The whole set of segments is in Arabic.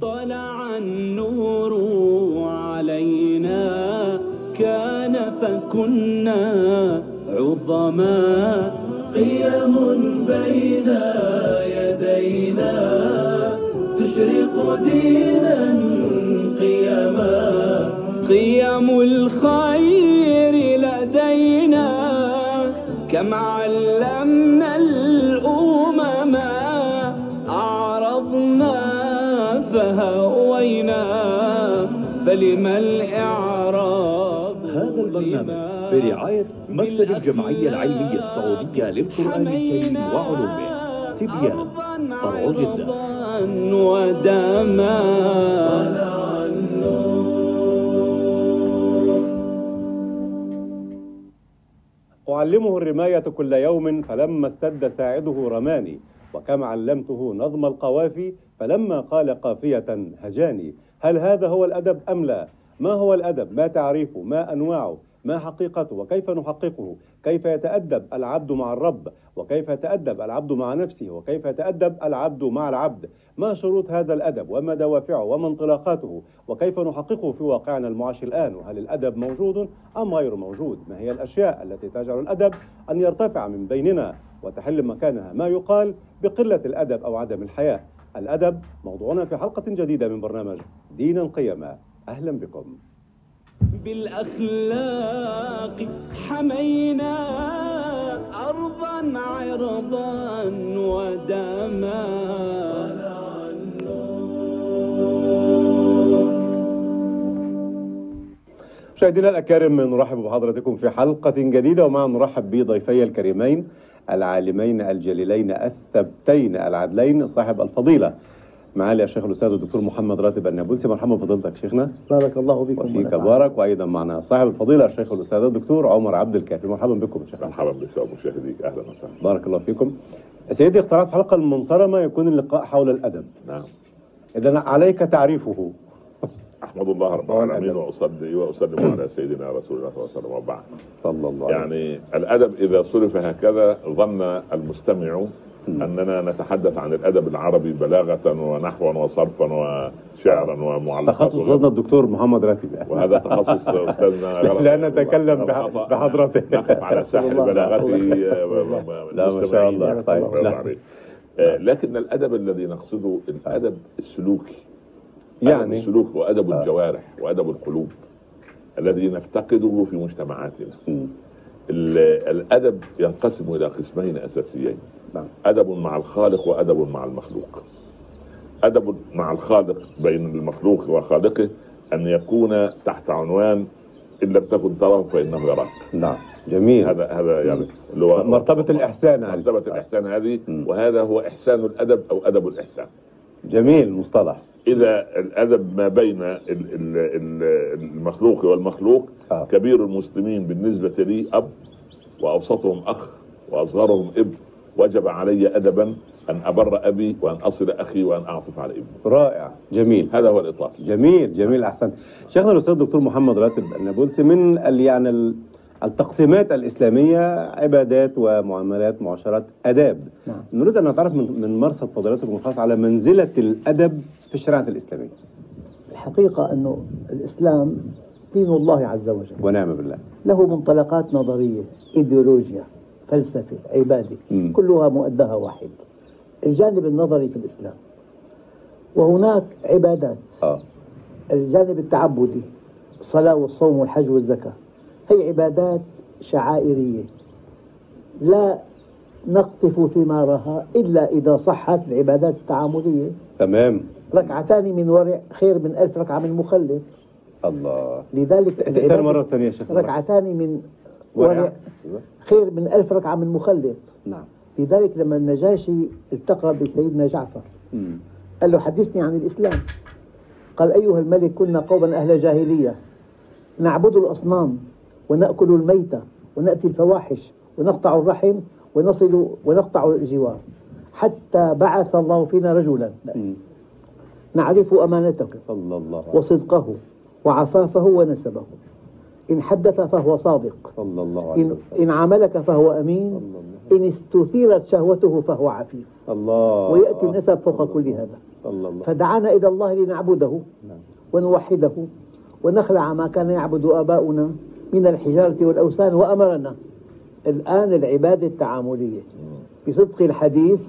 طلع النور علينا كان فكنا عظما. قيم بين يدينا تشرق دينا قيما قيم الخير لدينا كم فلما الإعراب هذا البرنامج برعاية مكتب الجمعية العلمية السعودية للقرآن الكريم وعلومه. تبيان فرع جدة. ودما. أعلمه الرماية كل يوم فلما استد ساعده رماني. وكم علمته نظم القوافي فلما قال قافية هجاني. هل هذا هو الأدب أم لا؟ ما هو الأدب؟ ما تعريفه؟ ما أنواعه؟ ما حقيقته؟ وكيف نحققه؟ كيف يتأدب العبد مع الرب؟ وكيف يتأدب العبد مع نفسه؟ وكيف يتأدب العبد مع العبد؟ ما شروط هذا الأدب؟ وما دوافعه؟ وما انطلاقاته؟ وكيف نحققه في واقعنا المعاش الآن؟ وهل الأدب موجود أم غير موجود؟ ما هي الأشياء التي تجعل الأدب أن يرتفع من بيننا وتحل مكانها ما يقال بقلة الأدب أو عدم الحياة الأدب موضوعنا في حلقة جديدة من برنامج دينا قيما أهلا بكم. بالأخلاق حمينا أرضا عرضا ودما. مشاهدينا الأكارم نرحب بحضراتكم في حلقة جديدة ومع نرحب بضيفي الكريمين العالمين الجليلين الثبتين العدلين. صاحب الفضيلة معالي الشيخ الأستاذ الدكتور محمد راتب النابلسي. مرحبا بفضيلتك شيخنا. بارك الله بكم وفيك. بارك. وأيضا معنا صاحب الفضيلة الشيخ الأستاذ الدكتور عمر عبد الكافي. مرحبا بكم شيخ. مرحبا بك ومشاهديك أهلا وسهلا. بارك الله فيكم. سيدي اقترحت حلقة المنصرمة يكون اللقاء حول الأدب. نعم. إذا عليك تعريفه. أحمد الله رب العالمين. وأصلي وأسلم على سيدنا رسول الله صلى الله عليه وسلم وبعد صلى الله عليه يعني الأدب إذا صرف هكذا ظن المستمع أننا نتحدث عن الأدب العربي بلاغة ونحوا وصرفا وشعرا ومعلقات تخصص أستاذنا الدكتور محمد راتب وهذا تخصص أستاذنا لا نتكلم بح- بحضرته. نقف على ساحل. بلاغته لا، ما شاء الله،. صحيح. آه، لكن الأدب الذي نقصده الأدب السلوكي أدب يعني السلوك وأدب الجوارح وأدب القلوب الذي نفتقده في مجتمعاتنا. مم. ال- الأدب ينقسم إلى قسمين أساسيين. نعم. أدب مع الخالق وأدب مع المخلوق. أدب مع الخالق بين المخلوق وخالقه أن يكون تحت عنوان إن لم تكن تراه فإنه يراك. نعم. جميل. هذا هذا يعني اللي هو مرتبة الإحسان هذه. مرتبة الإحسان هذه. وهذا هو إحسان الأدب أو أدب الإحسان. جميل مصطلح. إذا الأدب ما بين ال- ال- ال- المخلوق والمخلوق آه. كبير المسلمين بالنسبة لي أب وأوسطهم أخ وأصغرهم ابن. وجب علي أدبا أن أبر أبي وأن أصل أخي وأن أعطف على ابني. رائع جميل. هذا هو الإطار جميل جميل أحسنت. شيخنا الأستاذ الدكتور محمد راتب النابلسي من يعني التقسيمات الإسلامية عبادات ومعاملات معاشرات آداب. نعم. نريد أن نتعرف من من مرصد فضيلتكم الخاص على منزلة الأدب في الشريعة الإسلامية. الحقيقة أنه الإسلام دين الله عز وجل. ونعم بالله. له منطلقات نظرية إيديولوجيا فلسفة عبادة. كلها مؤداها واحد الجانب النظري في الإسلام. وهناك عبادات. آه. الجانب التعبدي الصلاة والصوم والحج والزكاة. هي عبادات شعائرية. لا نقطف ثمارها إلا إذا صحت العبادات التعاملية. تمام. ركعتان من ورع خير من ألف ركعة من مخلط الله. لذلك ثاني العبادة مرة ثانية يا شيخ. ركعتان من ورع. ورع خير من ألف ركعة من مخلط نعم. لذلك لما النجاشي التقى بسيدنا جعفر مم. قال له حدثني عن الإسلام. قال أيها الملك كنا قوما أهل جاهلية نعبد الأصنام. ونأكل الميتة ونأتي الفواحش ونقطع الرحم ونصل ونقطع الجوار حتى بعث الله فينا رجلا. نعرف أمانته صلى الله عليه وصدقه وعفافه ونسبه. إن حدث فهو صادق. صلى الله عليه إن, وسلم. إن عاملك فهو أمين. إن استثيرت شهوته فهو عفيف. الله. ويأتي النسب فوق كل هذا. الله فدعانا إلى الله لنعبده نعم. ونوحده ونخلع ما كان يعبد آباؤنا. من الحجارة والأوثان وأمرنا الآن العبادة التعاملية. بصدق الحديث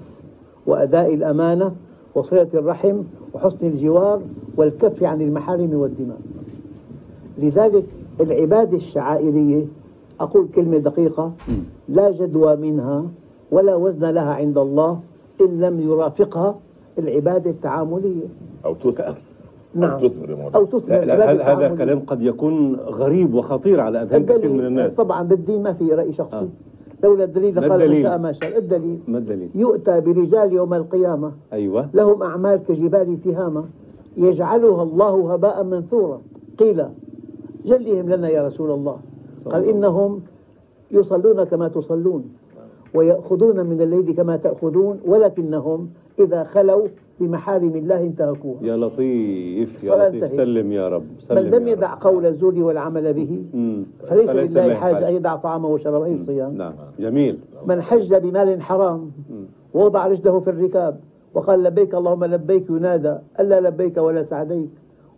وأداء الأمانة وصلة الرحم وحسن الجوار والكف عن المحارم والدماء. لذلك العبادة الشعائرية أقول كلمة دقيقة لا جدوى منها ولا وزن لها عند الله إن لم يرافقها العبادة التعاملية. أو تثمر نعم. أو تثمر. أو تثمر. لا لا هذا-. كلام قد يكون غريب وخطير على أذهان كثير من الناس. طبعا بالدين ما في رأي شخصي. آه. لولا الدليل لقال؟ شاء ما شاء. الدليل ما الدليل؟ يؤتى برجال يوم القيامة. أيوه. لهم أعمال كجبال تهامة يجعلها الله هباء منثورا. قيل جلهم لنا يا رسول الله. قال إنهم يصلون كما تصلون. ويأخذون من الليل كما تأخذون. ولكنهم إذا خلوا بمحارم الله انتهكوها. يا لطيف يا لطيف. سلم يا رب سلم من لم يدع. قول الزور والعمل به. مم. فليس لله حاجة. أن يدع طعامه وشرابه. أي الصيام؟ نعم. جميل. من حج بمال حرام ووضع رجله في الركاب وقال لبيك اللهم لبيك ينادى ألا لبيك ولا سعديك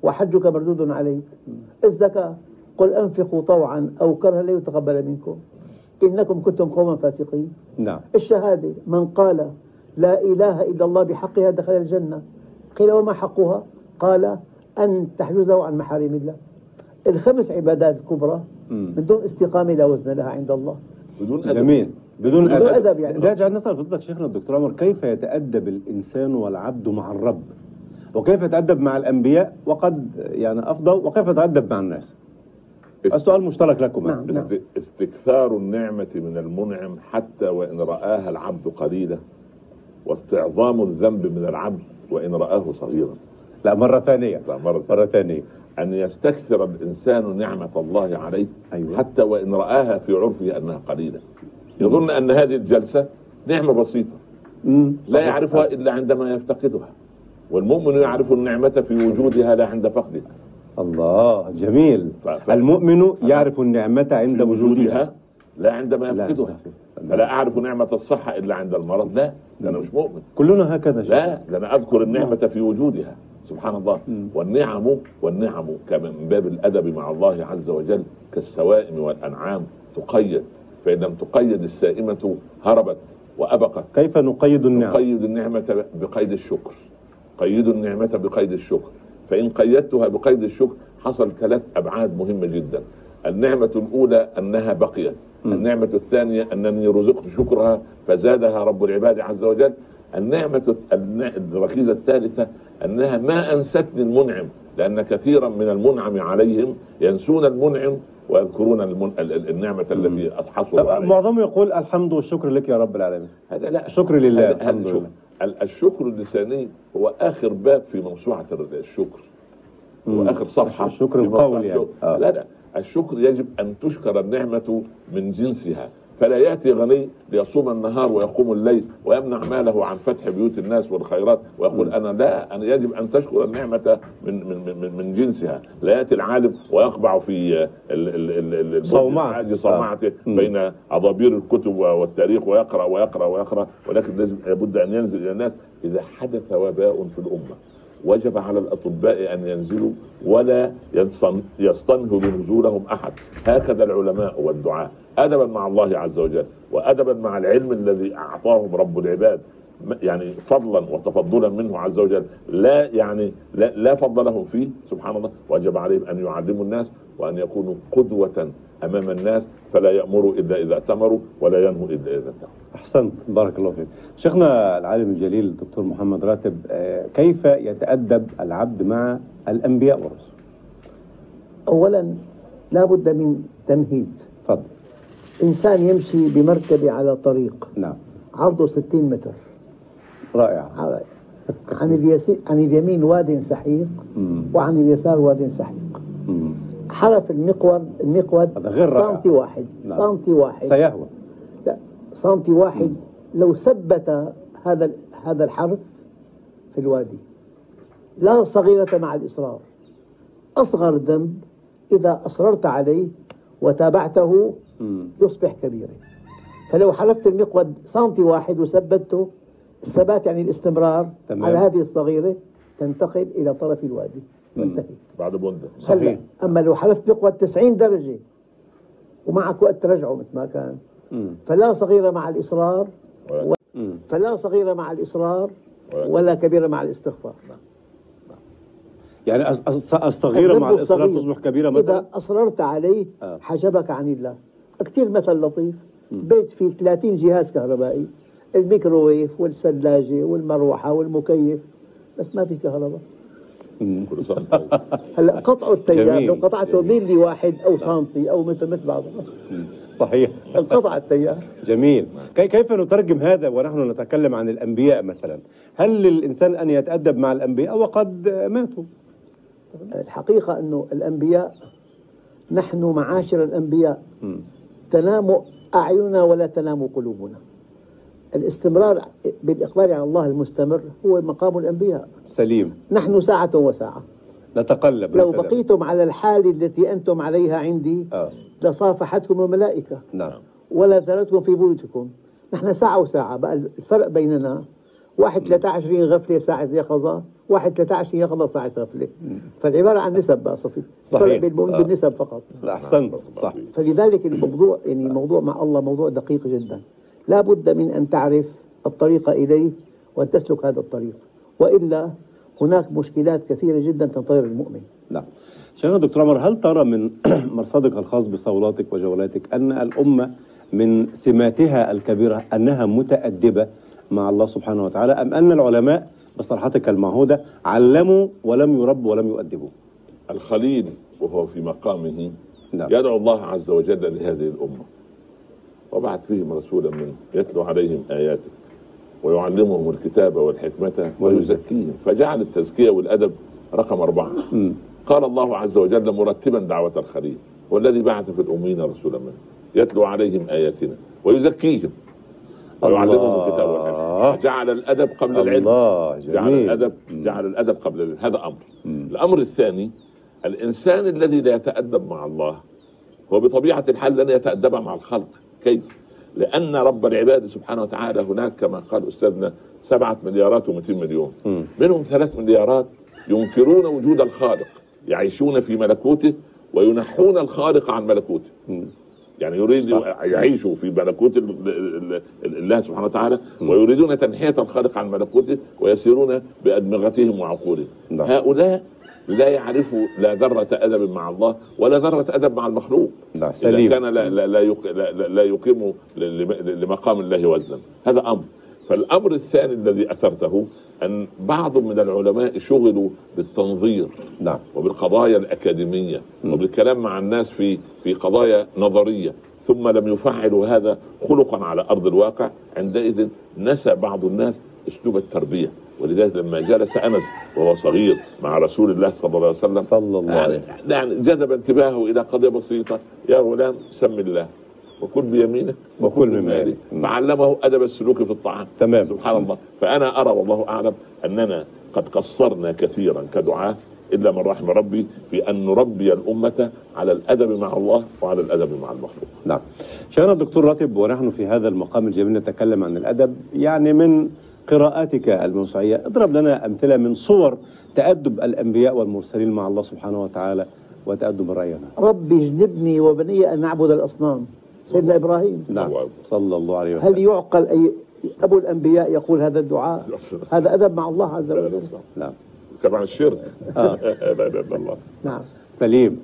وحجك مردود عليك. الزكاة قل أنفقوا طوعا أو كرها لا يتقبل منكم. إنكم كنتم قوما فاسقين. نعم. الشهادة من قال لا إله إلا الله بحقها دخل الجنة. قيل وما حقها؟ قال أن تحجزه عن محارم الله. الخمس عبادات الكبرى. من دون استقامة لا وزن لها عند الله. بدون أدب. جميل. بدون بدون أدب. يعني. ده يجعل نسأل فضلك شيخنا الدكتور عمر. كيف يتأدب الإنسان والعبد مع الرب؟ وكيف يتأدب مع الأنبياء؟ وقد يعني أفضل وكيف يتأدب مع الناس؟ است- السؤال مشترك لكم. نعم. است- استكثار النعمة من المنعم حتى وإن رآها العبد قليلة واستعظام الذنب من العبد وإن رآه صغيرا. لا مرة ثانية. لا، مرة مرة ثانية. أن يستكثر الإنسان نعمة الله عليه أيوة. حتى وإن رآها في عرفه أنها قليلة. يظن أن هذه الجلسة نعمة بسيطة. مم. لا. يعرفها إلا عندما يفتقدها. والمؤمن يعرف النعمة في وجودها لا عند فقدها. الله جميل. ف- ف- المؤمن يعرف النعمة عند وجودها لا عندما لا. يفقدها. فلا أعرف نعمة الصحة إلا عند المرض. لا. ده أنا مش مؤمن. كلنا هكذا. لا ده أنا أذكر النعمة في وجودها. سبحان الله. والنعم والنعم كما من باب الأدب مع الله عز وجل كالسوائم والأنعام تقيد. فإن لم تقيد السائمة هربت وأبقت. كيف نقيد النعم نقيد النعمة بقيد الشكر. قيد النعمة بقيد الشكر. فإن قيدتها بقيد الشكر حصل ثلاث أبعاد مهمة جدا. النعمة الأولى أنها بقيت. النعمة الثانية أنني رزقت شكرها فزادها رب العباد عز وجل. النعمة الن- الركيزة الثالثة أنها ما أنستني المنعم لأن كثيرا من المنعم عليهم ينسون المنعم ويذكرون المن... ال- ال- النعمة التي طب عليها. معظمهم يقول الحمد والشكر لك يا رب العالمين. هذا لا. الشكر لله، هذا- الحمد هذا شوف الشكر اللساني هو آخر باب في موسوعة ال- الشكر. هو. آخر صفحة الشكر القول يعني. آه. لا لا. الشكر يجب أن تشكر النعمة من جنسها فلا يأتي غني ليصوم النهار ويقوم الليل ويمنع ماله عن فتح بيوت الناس والخيرات ويقول أنا لا أنا يجب أن تشكر النعمة من من من, من جنسها لا يأتي العالم ويقبع في ال- ال- ال- ال- البرج صومعة. العاجي صومعته آه. بين عضابير الكتب والتاريخ ويقرأ ويقرأ ويقرأ ولكن لازم لابد أن ينزل إلى الناس إذا حدث وباء في الأمة وجب على الأطباء أن ينزلوا ولا يستنهض نزولهم أحد. هكذا العلماء والدعاة ادبا مع الله عز وجل وادبا مع العلم الذي أعطاهم رب العباد. يعني فضلا وتفضلا منه عز وجل. لا يعني لا, لا فضل لهم فيه سبحان الله. وجب عليهم أن يعلموا الناس وأن يكونوا قدوة أمام الناس فلا يأمروا إلا إذا أتمروا ولا ينهوا إلا إذا انتهوا أحسنت. بارك الله فيك. شيخنا العالم الجليل الدكتور محمد راتب آه، كيف يتأدب العبد مع الأنبياء والرسل؟ أولا لا بد من تمهيد. تفضل. إنسان يمشي بمركبة على طريق نعم. عرضه 60 متر. رائع على- عن اليسي... عن اليمين واد سحيق مم. وعن اليسار واد سحيق مم. حرف المقود المقود غير. سنتي واحد نعم. سنتي واحد سيهوى لا سنتي واحد لو ثبت هذا هذا الحرف في الوادي لا صغيرة مع الإصرار أصغر ذنب إذا أصررت عليه وتابعته مم. يصبح كبيرا فلو حلفت المقود سنتي واحد وثبته الثبات يعني الاستمرار تمام. على هذه الصغيرة تنتقل إلى طرف الوادي. وانتهي بعد بندة. صحيح. أما لو حلفت بقوة 90 درجة ومعك وقت ترجعه مثل ما كان. مم. فلا صغيرة مع الإصرار مم. فلا صغيرة مع الإصرار ولا كبيرة مع الاستغفار. يعني أص- أص- الصغيرة مع الإصرار الصغير. تصبح كبيرة مثلا؟ إذا أصررت عليه آه. حجبك عن الله. كثير مثل لطيف. بيت فيه 30 جهاز كهربائي. الميكروويف والثلاجة والمروحة والمكيف بس ما في كهرباء. كل. هلأ قطعوا التيار. لو قطعته جميل. ملي واحد أو سنتي أو مثل مثل بعض صحيح انقطع التيار جميل كي- كيف نترجم هذا ونحن نتكلم عن الأنبياء مثلا هل للإنسان أن يتأدب مع الأنبياء وقد ماتوا الحقيقة أنه الأنبياء نحن معاشر الأنبياء. تنام أعيننا ولا تنام قلوبنا الاستمرار بالإقبال على الله المستمر هو مقام الأنبياء. سليم. نحن ساعة وساعة. نتقلب لو. بقيتم على الحال التي أنتم عليها عندي آه. لصافحتكم الملائكة. نعم. ولا زالتكم في بيوتكم. نحن ساعة وساعة. بقى الفرق بيننا. واحد 13 غفلة ساعة يقظة واحد 13 يقظة ساعة غفلة. فالعبارة عن نسب بقى صفي. صحيح. آه. بالنسب فقط. لا أحسنت. صح. فلذلك الموضوع يعني موضوع مع الله موضوع دقيق جدا. لا بد من أن تعرف الطريق إليه وأن تسلك هذا الطريق. وإلا هناك مشكلات كثيرة جدا تنتظر المؤمن. نعم. شيخنا دكتور عمر هل ترى من مرصدك الخاص بصولاتك وجولاتك أن الأمة من سماتها الكبيرة أنها متأدبة مع الله سبحانه وتعالى أم أن العلماء بصراحتك المعهودة علموا ولم يربوا ولم يؤدبوا؟ الخليل وهو في مقامه نعم. يدعو الله عز وجل لهذه الأمة. وبعث فيهم رسولا منه يتلو عليهم آياته ويعلمهم الكتاب والحكمة ويزكيهم. فجعل التزكية والأدب رقم أربعة. قال الله عز وجل مرتبا دعوة الخليل والذي بعث في الأمين رسولا منه يتلو عليهم آياتنا ويزكيهم ويعلمهم. الكتاب والحكمة. جعل الأدب قبل العلم. الله جعل جميل الادب جعل الأدب قبل العلم. هذا أمر. الأمر الثاني الإنسان الذي لا يتأدب مع الله هو بطبيعة الحال لن يتأدب مع الخلق. كيف؟ لأن رب العباد سبحانه وتعالى هناك كما قال أستاذنا سبعة مليارات و200 مليون. منهم ثلاث مليارات ينكرون وجود الخالق يعيشون في ملكوته وينحون الخالق عن ملكوته. يعني يريد يعيشوا في ملكوت ال- ال- ال- الله سبحانه وتعالى ويريدون تنحية الخالق عن ملكوته ويسيرون بأدمغتهم وعقولهم نعم. هؤلاء لا يعرفوا لا ذرة أدب مع الله ولا ذرة أدب مع المخلوق. نعم، إذا. كان لا لا لا, يق... لا, لا- لا يقيم لمقام الله وزنا. هذا أمر. فالأمر الثاني الذي أثرته أن بعض من العلماء شغلوا بالتنظير نعم. وبالقضايا الأكاديمية وبالكلام مع الناس في في قضايا نظرية. ثم لم يفعلوا هذا خلقا على أرض الواقع. عندئذ نسى بعض الناس أسلوب التربية. ولذلك لما جلس أنس وهو صغير مع رسول الله صلى الله عليه وسلم صلى الله يعني, عليه يعني جذب انتباهه إلى قضية بسيطة. يا غلام سم الله وكل بيمينك وكل مما يليك. فعلمه أدب السلوك في الطعام. تمام. سبحان الله. فأنا أرى والله أعلم أننا قد قصرنا كثيرا كدعاة إلا من رحم ربي في أن نربي الأمة على الأدب مع الله وعلى الأدب مع المخلوق. نعم. شيخنا الدكتور راتب ونحن في هذا المقام الجميل نتكلم عن الأدب يعني من قراءاتك الموسوعية اضرب لنا أمثلة من صور تأدب الأنبياء والمرسلين مع الله سبحانه وتعالى وتأدب الرعية ربي اجنبني وبني أن نعبد الأصنام. سيدنا إبراهيم. نعم. صلى الله عليه هل وسلم يعقل أي أبو الأنبياء يقول هذا الدعاء؟ هذا أدب مع الله عز وجل. نعم. كمان الشرك. آه. لا إله إلا الله. نعم. سليم.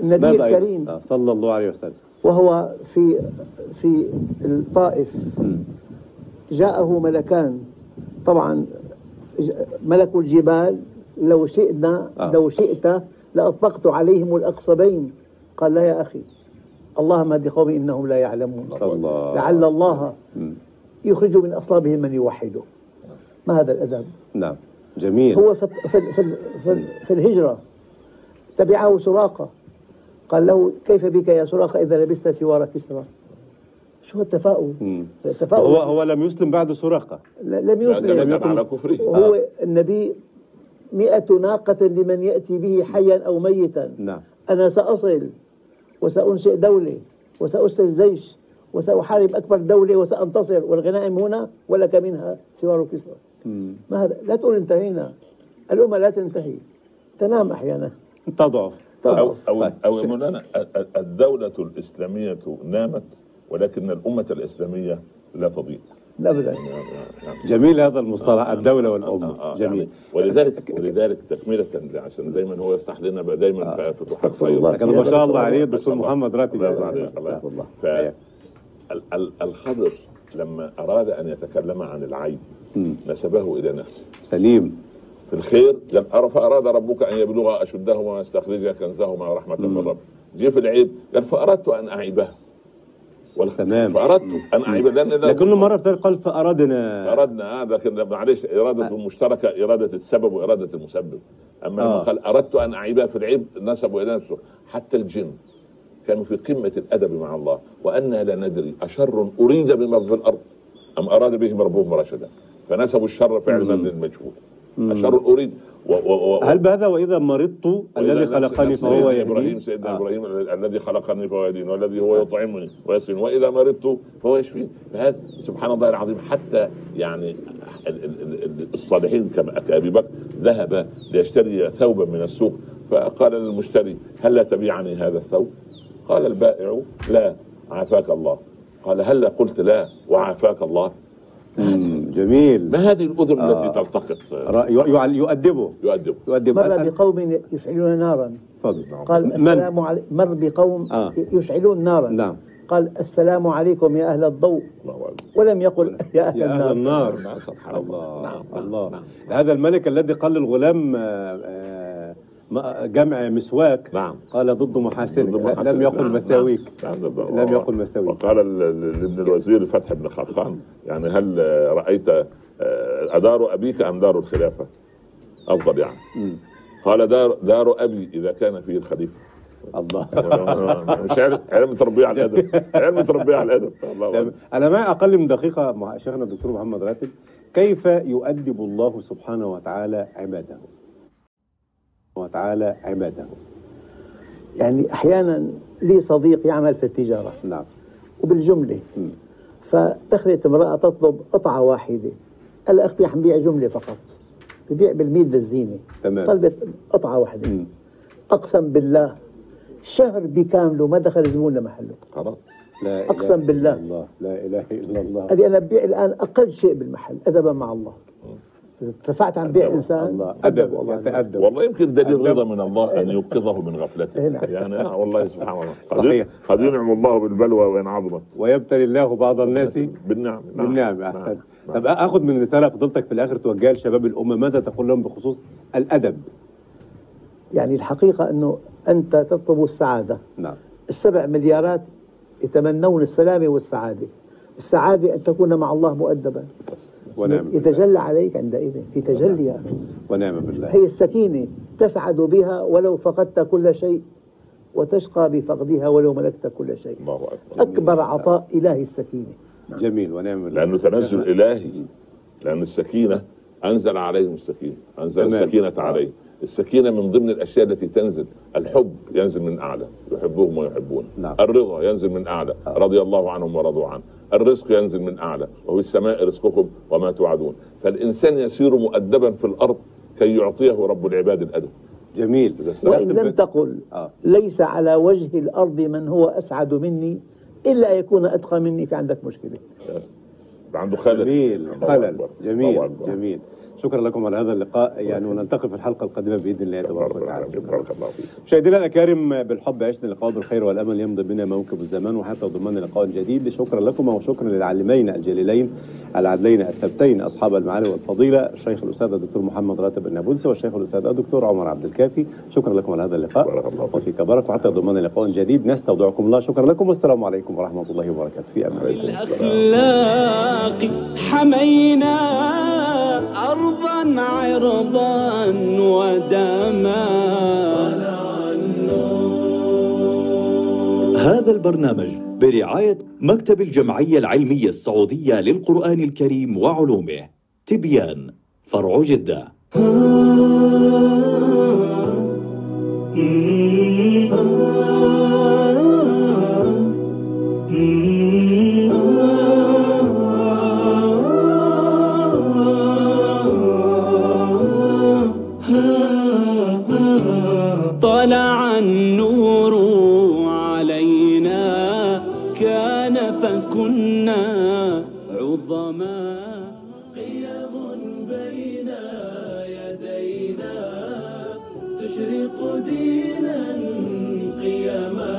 النبي؟ الكريم. آه. صلى الله عليه وسلم. وهو في في الطائف. مم. جاءه ملكان. طبعا ملك الجبال لو شئنا آه. لو شئت لأطبقت عليهم الأقصبين. قال لا يا أخي اللهم اهد قومي إنهم لا يعلمون. الله. لعل الله. يخرج من أصلابهم من يوحده. ما هذا الأدب؟ نعم. جميل. هو في, في, في, في, في الهجرة. تبعه سراقة. قال له كيف بك يا سراقة إذا لبست سوار كسرى؟ شو التفاؤل. التفاؤل هو هو لم يسلم بعد سراقة ل- لم لم يسلم يكن على كفره. وهو النبي مئة ناقة لمن يأتي به حيا أو ميتا. نعم. أنا سأصل وسأنشئ دولة وسأسس جيش وسأحارب أكبر دولة وسأنتصر والغنائم هنا ولك منها سوار كسرى. ما هذا؟ لا تقول انتهينا. الأمة لا تنتهي. تنام أحيانا. تضعف. أو أو طيب. أو يا مولانا ال- ال- الدولة الإسلامية نامت؟ ولكن الأمة الإسلامية لا تضيع. أبدا يعني- يعني- جميل هذا المصطلح الدولة والأمة. آه، آه، جميل. يعني ولذلك ولذلك تكملة عشان دايما هو يفتح لنا دايما آه. في فتوحات خير الله. لكن ما شاء الله عليه الدكتور. محمد راتب الله ال- ال- الخضر لما أراد أن يتكلم عن العيب. نسبه إلى نفسه. سليم. في الخير قال أرى فأراد ربك أن يبلغ أشدهما ويستخرج كنزهما رحمة من رب جه في العيب قال فأردت أن اعيبها والخ- تمام. فاردت ان اعيبها لأن لكنه مرة ثانية قال فأردنا. أردنا. آه لكن معلش إرادة مشتركه إرادة السبب وإرادة المسبب. أما لما آه. قال أردت أن اعيبها في العيب نسبوا إلى نفسه. حتى الجن كانوا في قمة الأدب مع الله وأنا لا ندري أشر أريد بمن في الأرض أم أراد بهم ربهم رشدا. فنسبوا الشر فعلا. للمجهول. اشر أريد. و و و هل بهذا وإذا مرضت الذي خلقني فهو سيدنا يهدين إبراهيم سيدنا آه. إبراهيم ال- الذي خلقني فهو يهدين والذي هو يطعمني ويسقين وإذا مرضت فهو يشفين فهذا سبحان الله العظيم حتى يعني ال- ال- ال- الصالحين كما كابي بكر ذهب ليشتري ثوبا من السوق فقال للمشتري هل لا تبيعني هذا الثوب؟ قال البائع لا عافاك الله. قال هل قلت لا وعافاك الله؟ جميل. ما هذه الأذن آه. التي تلتقط؟ را- يع- يع- يؤدبه. يؤدب يؤدب مر بقوم يشعلون نارا. تفضل. قال من؟ السلام علي مر بقوم آه. يشعلون نارا. نعم. قال السلام عليكم يا أهل الضوء. الله. ولم يقل يا أهل يا أهل النار. النار. نعم، سبحان الله نعم، نعم، الله. نعم. هذا الملك الذي قال للغلام آه، آه، جمع مسواك. نعم. قال ضد محاسنك. لم يقل نعم، مساويك. نعم. نعم. لم يقل مساويك. وقال ال- ال- لابن الوزير فتح بن خلقان يعني هل رأيت آه، أدار أبيك أم دار الخلافة؟ أفضل يعني. قال دار دار أبي إذا كان فيه الخليفة. الله. مش علم علم تربية على الأدب. علم تربية على الأدب. الله. أنا ما أقل من دقيقة مع شيخنا الدكتور محمد راتب. كيف يؤدب الله سبحانه وتعالى عباده؟ وتعالى عباده. يعني أحيانا لي صديق يعمل في التجارة. نعم. وبالجملة. مم. فدخلت امرأة تطلب قطعة واحدة. قال لها أختي حنبيع جملة فقط. ببيع بالميل بالزينة. تمام. طلبت قطعة واحدة. مم. أقسم بالله شهر بكامله ما دخل زبون لمحله. خلاص. لا إله أقسم إلا بالله. الله. لا إله إلا الله. قال لي أنا ببيع الآن أقل شيء بالمحل أدبا مع الله. ارتفعت عن بيع أدب إنسان الله أدب أدب والله يتأدب والله يمكن دليل. رضا من الله أن يوقظه من غفلته. نعم. يعني آه والله سبحان الله. قد صحيح. قد ينعم الله بالبلوى وإن عظمت. ويبتلي الله بعض الناس بالنعم. نعم. بالنعم نعم. أحسن نعم. طب أخذ من رسالة فضلتك في الآخر توجهها لشباب الأمة. ماذا تقول لهم بخصوص الأدب؟ يعني الحقيقة أنه أنت تطلب السعادة. نعم. السبع مليارات يتمنون السلامة والسعادة. السعادة أن تكون مع الله مؤدبا. بس. ونعم بالله. يتجلى عليك عندئذ في تجليات ونعم بالله. هي السكينة تسعد بها ولو فقدت كل شيء وتشقى بفقدها ولو ملكت كل شيء. الله أكبر. أكبر عطاء إلهي السكينة. جميل ونعم بالله. لأنه تنزل إلهي. لأن السكينة أنزل عليهم السكينة أنزل تمام. السكينة عليه. السكينة من ضمن الأشياء التي تنزل. الحب ينزل من أعلى. يحبهم ويحبون. نعم. الرضا ينزل من أعلى. رضي الله عنهم ورضوا عنه. الرزق ينزل من أعلى. وفي السماء رزقكم وما توعدون. فالإنسان يسير مؤدبا في الأرض كي يعطيه رب العباد الأدب. جميل. وإن لم تقل آه. ليس على وجه الأرض من هو أسعد مني إلا أن يكون أتقى مني في عندك مشكلة. يس. عنده خلل. جميل. خلل. جميل. جميل. شكرا لكم على هذا اللقاء. يعني ونلتقي في الحلقة القادمة بإذن الله. تبارك وتعالى. بارك الله فيك. مشاهدينا الاكارم بالحب عشنا اللقاء بالخير والأمل يمضي بنا موكب الزمان وحتى ضمن لقاء جديد. شكرا لكم وشكرا للعالمين الجليلين العدلين الثبتين أصحاب المعالي والفضيلة الشيخ الأستاذ الدكتور محمد راتب النابلسي والشيخ الأستاذ الدكتور عمر عبد الكافي. شكرا لكم على هذا اللقاء. بارك الله فيك. وفيك بارك. وحتى ضمن لقاء جديد نستودعكم الله. شكرا لكم والسلام عليكم ورحمة الله وبركاته. في أمان الله. حمينا أرضا عرضا ودما. هذا البرنامج برعاية مكتب الجمعية العلمية السعودية للقرآن الكريم وعلومه تبيان فرع جدة. طلع النور علينا كان فكنا عظما. قيم بين يدينا تشرق دينا قيما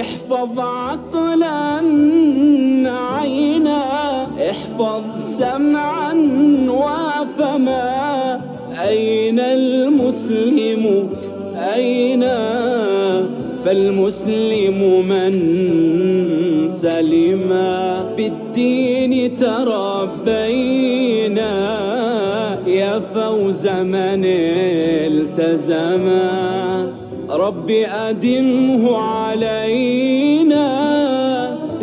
احفظ عقلا عينا احفظ سمعا وفما. المسلم أين؟ فالمسلم من سلم. بالدين تربينا يا فوز من التزما رب أدمه علينا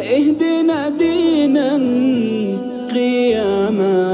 اهدنا دينا قياما.